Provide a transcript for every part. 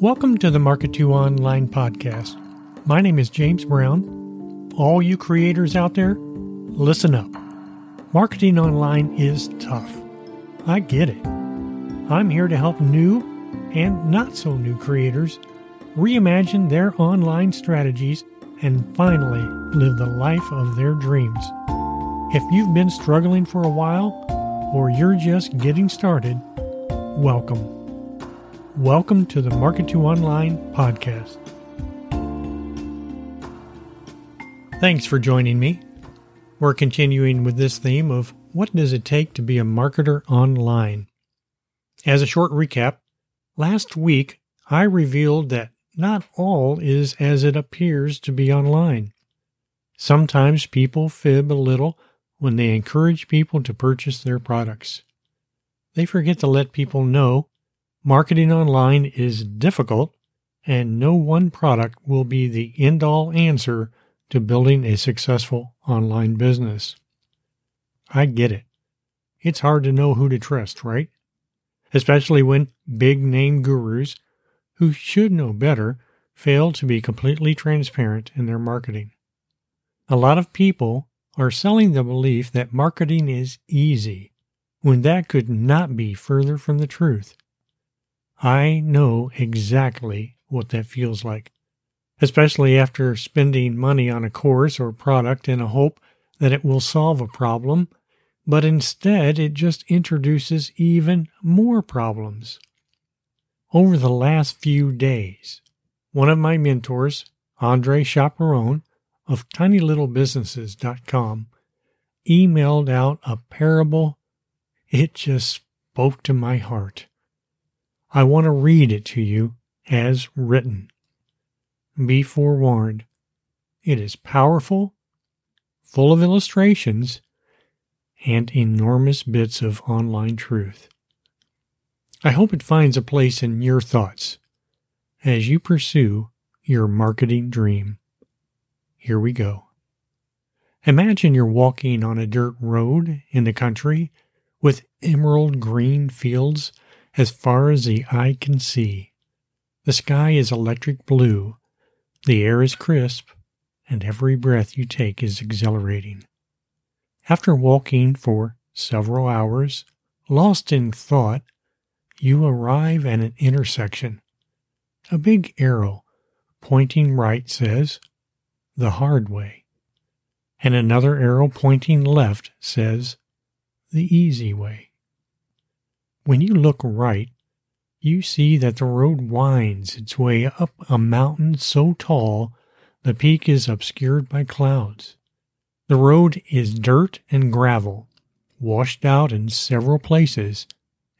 Welcome to the Market 2 Online podcast. My name is James Brown. All you creators out there, listen up. Marketing online is tough. I get it. I'm here to help new and not so new creators reimagine their online strategies and finally live the life of their dreams. If you've been struggling for a while or you're just getting started, welcome. Welcome to the Market to Online podcast. Thanks for joining me. We're continuing with this theme of what does it take to be a marketer online? As a short recap, last week I revealed that not all is as it appears to be online. Sometimes people fib a little when they encourage people to purchase their products. They forget to let people know Marketing online is difficult, and no one product will be the end all answer to building a successful online business. I get it. It's hard to know who to trust, right? Especially when big name gurus, who should know better, fail to be completely transparent in their marketing. A lot of people are selling the belief that marketing is easy, when that could not be further from the truth. I know exactly what that feels like, especially after spending money on a course or product in a hope that it will solve a problem, but instead it just introduces even more problems. Over the last few days, one of my mentors, Andre Chaperon of tinylittlebusinesses.com, emailed out a parable. It just spoke to my heart. I want to read it to you as written. Be forewarned. It is powerful, full of illustrations, and enormous bits of online truth. I hope it finds a place in your thoughts as you pursue your marketing dream. Here we go. Imagine you're walking on a dirt road in the country with emerald green fields as far as the eye can see. The sky is electric blue, the air is crisp, and every breath you take is exhilarating. After walking for several hours, lost in thought, you arrive at an intersection. A big arrow pointing right says, the hard way, and another arrow pointing left says, the easy way. When you look right, you see that the road winds its way up a mountain so tall the peak is obscured by clouds. The road is dirt and gravel, washed out in several places,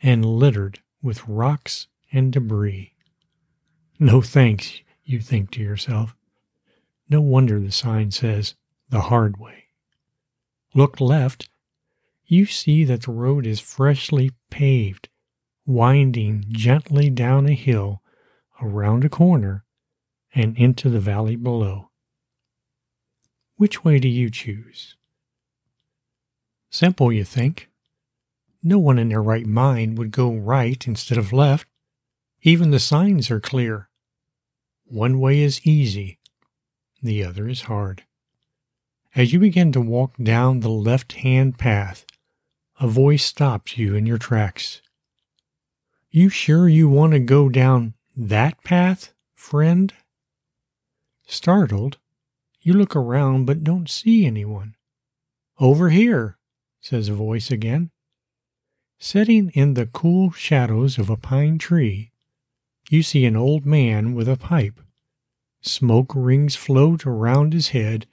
and littered with rocks and debris. No thanks, you think to yourself. No wonder the sign says the hard way. Look left you see that the road is freshly paved, winding gently down a hill, around a corner, and into the valley below. Which way do you choose? Simple, you think. No one in their right mind would go right instead of left. Even the signs are clear. One way is easy, the other is hard. As you begin to walk down the left hand path, a voice stops you in your tracks. You sure you want to go down that path, friend? Startled, you look around but don't see anyone. Over here, says a voice again. Sitting in the cool shadows of a pine tree, you see an old man with a pipe. Smoke rings float around his head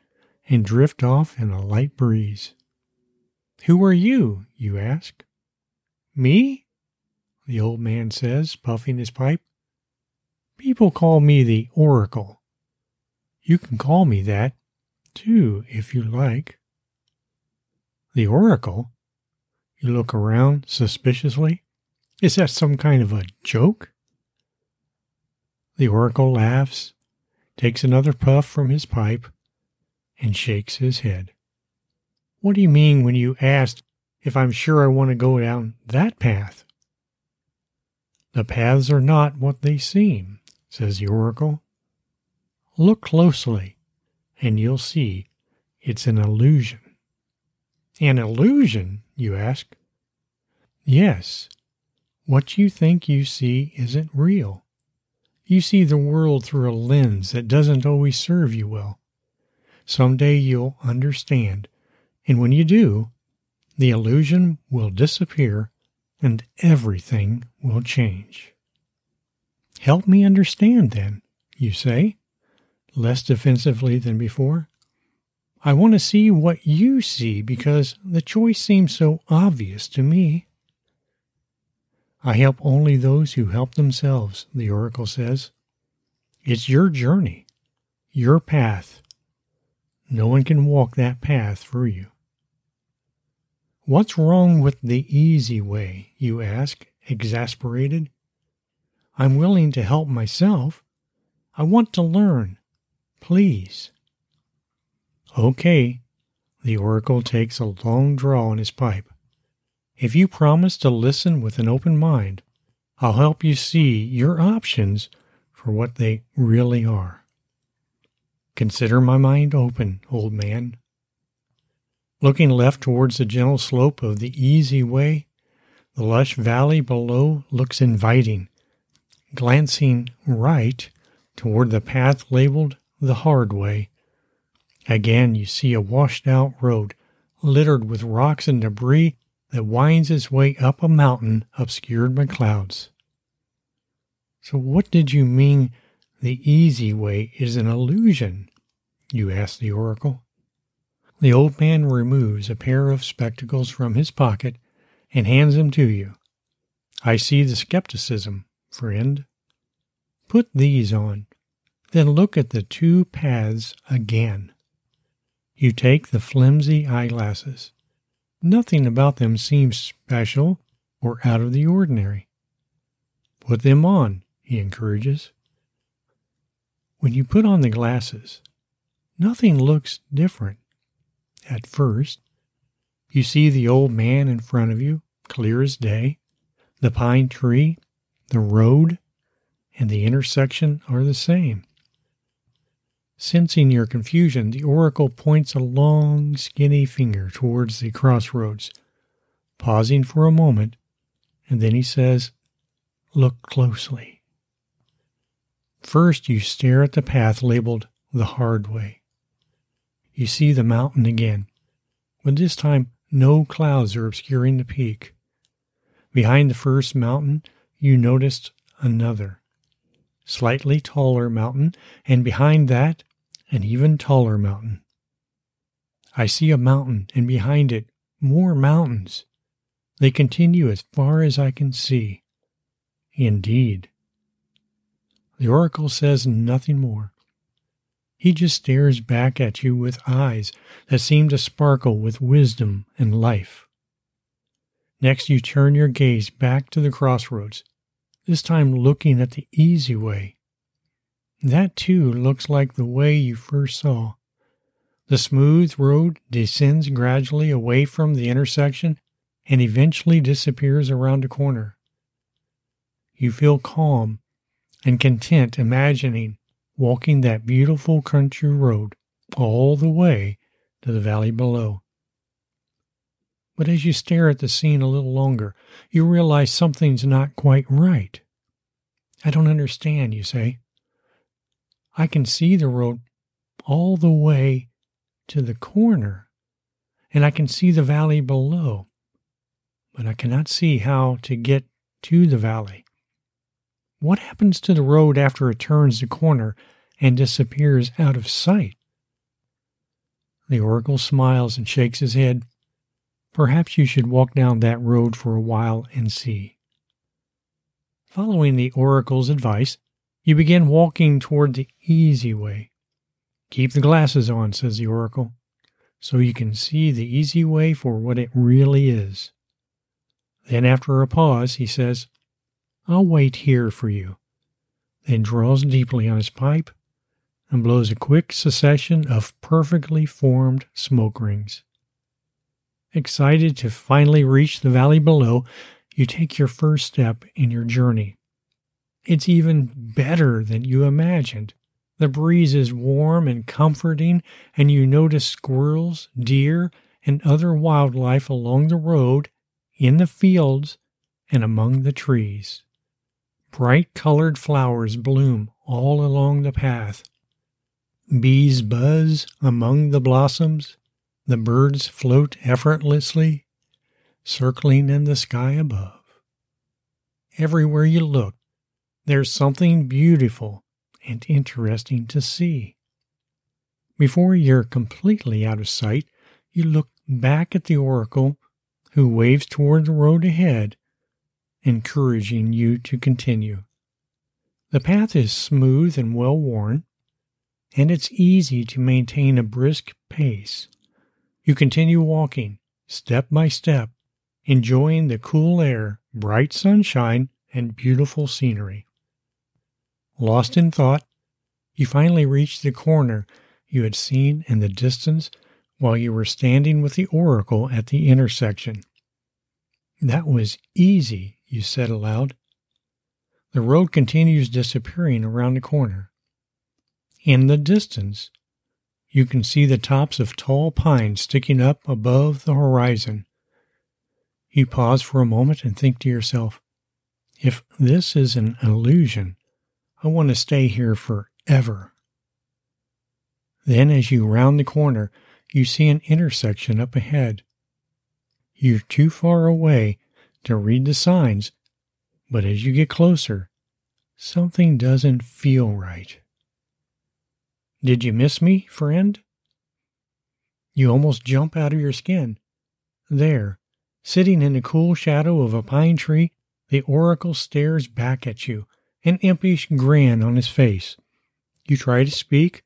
and drift off in a light breeze. Who are you? you ask. Me? The old man says, puffing his pipe. People call me the Oracle. You can call me that, too, if you like. The Oracle? You look around suspiciously. Is that some kind of a joke? The Oracle laughs, takes another puff from his pipe, and shakes his head. What do you mean when you asked if I'm sure I want to go down that path? The paths are not what they seem, says the oracle. Look closely, and you'll see it's an illusion. An illusion, you ask? Yes. What you think you see isn't real. You see the world through a lens that doesn't always serve you well. Someday you'll understand, and when you do, the illusion will disappear and everything will change. Help me understand, then, you say, less defensively than before. I want to see what you see because the choice seems so obvious to me. I help only those who help themselves, the oracle says. It's your journey, your path. No one can walk that path for you. What's wrong with the easy way, you ask, exasperated? I'm willing to help myself. I want to learn. Please. Okay. The oracle takes a long draw on his pipe. If you promise to listen with an open mind, I'll help you see your options for what they really are. Consider my mind open, old man. Looking left towards the gentle slope of the easy way, the lush valley below looks inviting. Glancing right toward the path labeled the hard way, again you see a washed out road littered with rocks and debris that winds its way up a mountain obscured by clouds. So, what did you mean the easy way is an illusion? You ask the oracle. The old man removes a pair of spectacles from his pocket and hands them to you. I see the skepticism, friend. Put these on, then look at the two paths again. You take the flimsy eyeglasses. Nothing about them seems special or out of the ordinary. Put them on, he encourages. When you put on the glasses, nothing looks different. At first, you see the old man in front of you, clear as day. The pine tree, the road, and the intersection are the same. Sensing your confusion, the oracle points a long, skinny finger towards the crossroads, pausing for a moment, and then he says, Look closely. First, you stare at the path labeled the hard way. You see the mountain again, but this time no clouds are obscuring the peak. Behind the first mountain, you noticed another, slightly taller mountain, and behind that, an even taller mountain. I see a mountain, and behind it, more mountains. They continue as far as I can see. Indeed. The oracle says nothing more. He just stares back at you with eyes that seem to sparkle with wisdom and life. Next, you turn your gaze back to the crossroads, this time looking at the easy way. That too looks like the way you first saw. The smooth road descends gradually away from the intersection and eventually disappears around a corner. You feel calm and content imagining walking that beautiful country road all the way to the valley below. But as you stare at the scene a little longer, you realize something's not quite right. I don't understand, you say. I can see the road all the way to the corner, and I can see the valley below, but I cannot see how to get to the valley. What happens to the road after it turns the corner and disappears out of sight? The oracle smiles and shakes his head. Perhaps you should walk down that road for a while and see. Following the oracle's advice, you begin walking toward the easy way. Keep the glasses on, says the oracle, so you can see the easy way for what it really is. Then, after a pause, he says, I'll wait here for you. Then draws deeply on his pipe and blows a quick succession of perfectly formed smoke rings. Excited to finally reach the valley below, you take your first step in your journey it's even better than you imagined. The breeze is warm and comforting, and you notice squirrels, deer, and other wildlife along the road, in the fields, and among the trees. Bright colored flowers bloom all along the path. Bees buzz among the blossoms. The birds float effortlessly, circling in the sky above. Everywhere you look, there's something beautiful and interesting to see. Before you're completely out of sight, you look back at the oracle, who waves toward the road ahead, encouraging you to continue. The path is smooth and well worn, and it's easy to maintain a brisk pace. You continue walking, step by step, enjoying the cool air, bright sunshine, and beautiful scenery. Lost in thought, you finally reached the corner you had seen in the distance while you were standing with the oracle at the intersection. That was easy, you said aloud. The road continues disappearing around the corner. In the distance, you can see the tops of tall pines sticking up above the horizon. You pause for a moment and think to yourself, if this is an illusion, I want to stay here forever. Then, as you round the corner, you see an intersection up ahead. You're too far away to read the signs, but as you get closer, something doesn't feel right. Did you miss me, friend? You almost jump out of your skin. There, sitting in the cool shadow of a pine tree, the oracle stares back at you an impish grin on his face. You try to speak,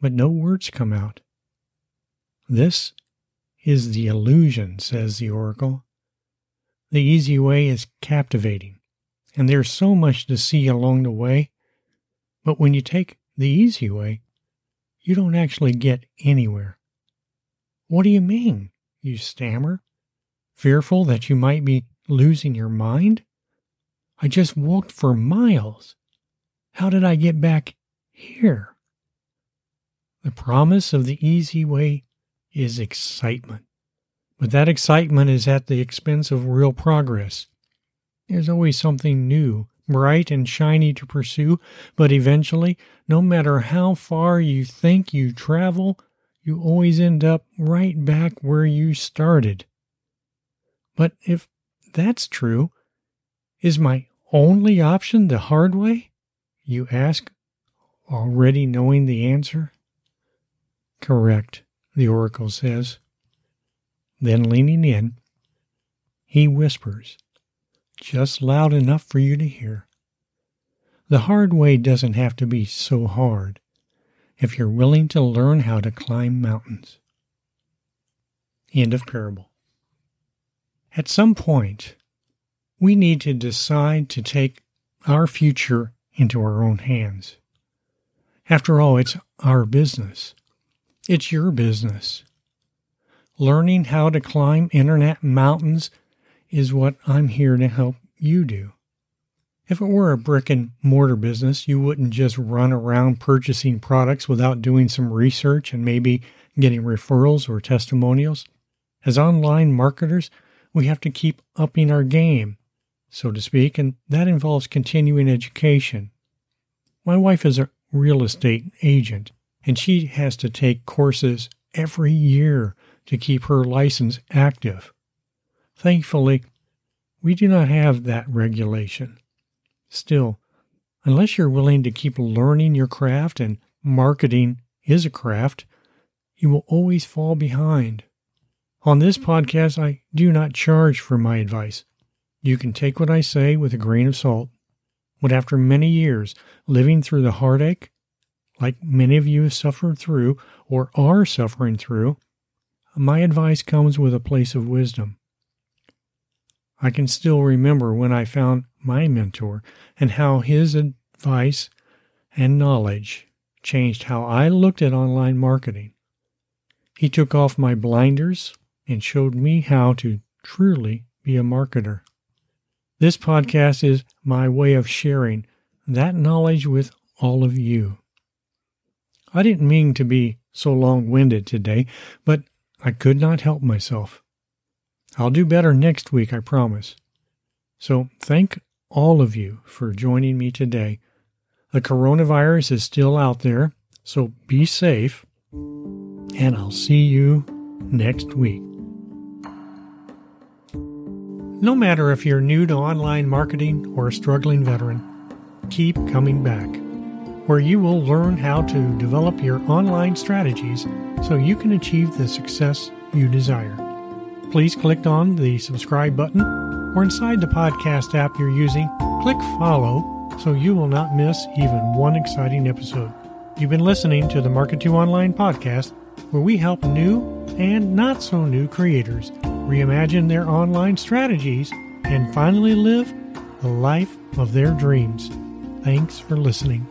but no words come out. This is the illusion, says the oracle. The easy way is captivating, and there's so much to see along the way. But when you take the easy way, you don't actually get anywhere. What do you mean? You stammer, fearful that you might be losing your mind? I just walked for miles. How did I get back here? The promise of the easy way is excitement, but that excitement is at the expense of real progress. There's always something new, bright and shiny to pursue, but eventually, no matter how far you think you travel, you always end up right back where you started. But if that's true, is my only option the hard way? You ask, already knowing the answer? Correct, the oracle says. Then, leaning in, he whispers, just loud enough for you to hear. The hard way doesn't have to be so hard if you're willing to learn how to climb mountains. End of parable. At some point, we need to decide to take our future into our own hands. After all, it's our business. It's your business. Learning how to climb internet mountains is what I'm here to help you do. If it were a brick and mortar business, you wouldn't just run around purchasing products without doing some research and maybe getting referrals or testimonials. As online marketers, we have to keep upping our game so to speak, and that involves continuing education. My wife is a real estate agent, and she has to take courses every year to keep her license active. Thankfully, we do not have that regulation. Still, unless you're willing to keep learning your craft and marketing is a craft, you will always fall behind. On this podcast, I do not charge for my advice. You can take what I say with a grain of salt. But after many years living through the heartache, like many of you have suffered through or are suffering through, my advice comes with a place of wisdom. I can still remember when I found my mentor and how his advice and knowledge changed how I looked at online marketing. He took off my blinders and showed me how to truly be a marketer. This podcast is my way of sharing that knowledge with all of you. I didn't mean to be so long winded today, but I could not help myself. I'll do better next week, I promise. So thank all of you for joining me today. The coronavirus is still out there, so be safe, and I'll see you next week. No matter if you're new to online marketing or a struggling veteran, keep coming back, where you will learn how to develop your online strategies so you can achieve the success you desire. Please click on the subscribe button or inside the podcast app you're using, click follow so you will not miss even one exciting episode. You've been listening to the Market 2 Online podcast, where we help new and not so new creators reimagine their online strategies and finally live the life of their dreams. Thanks for listening.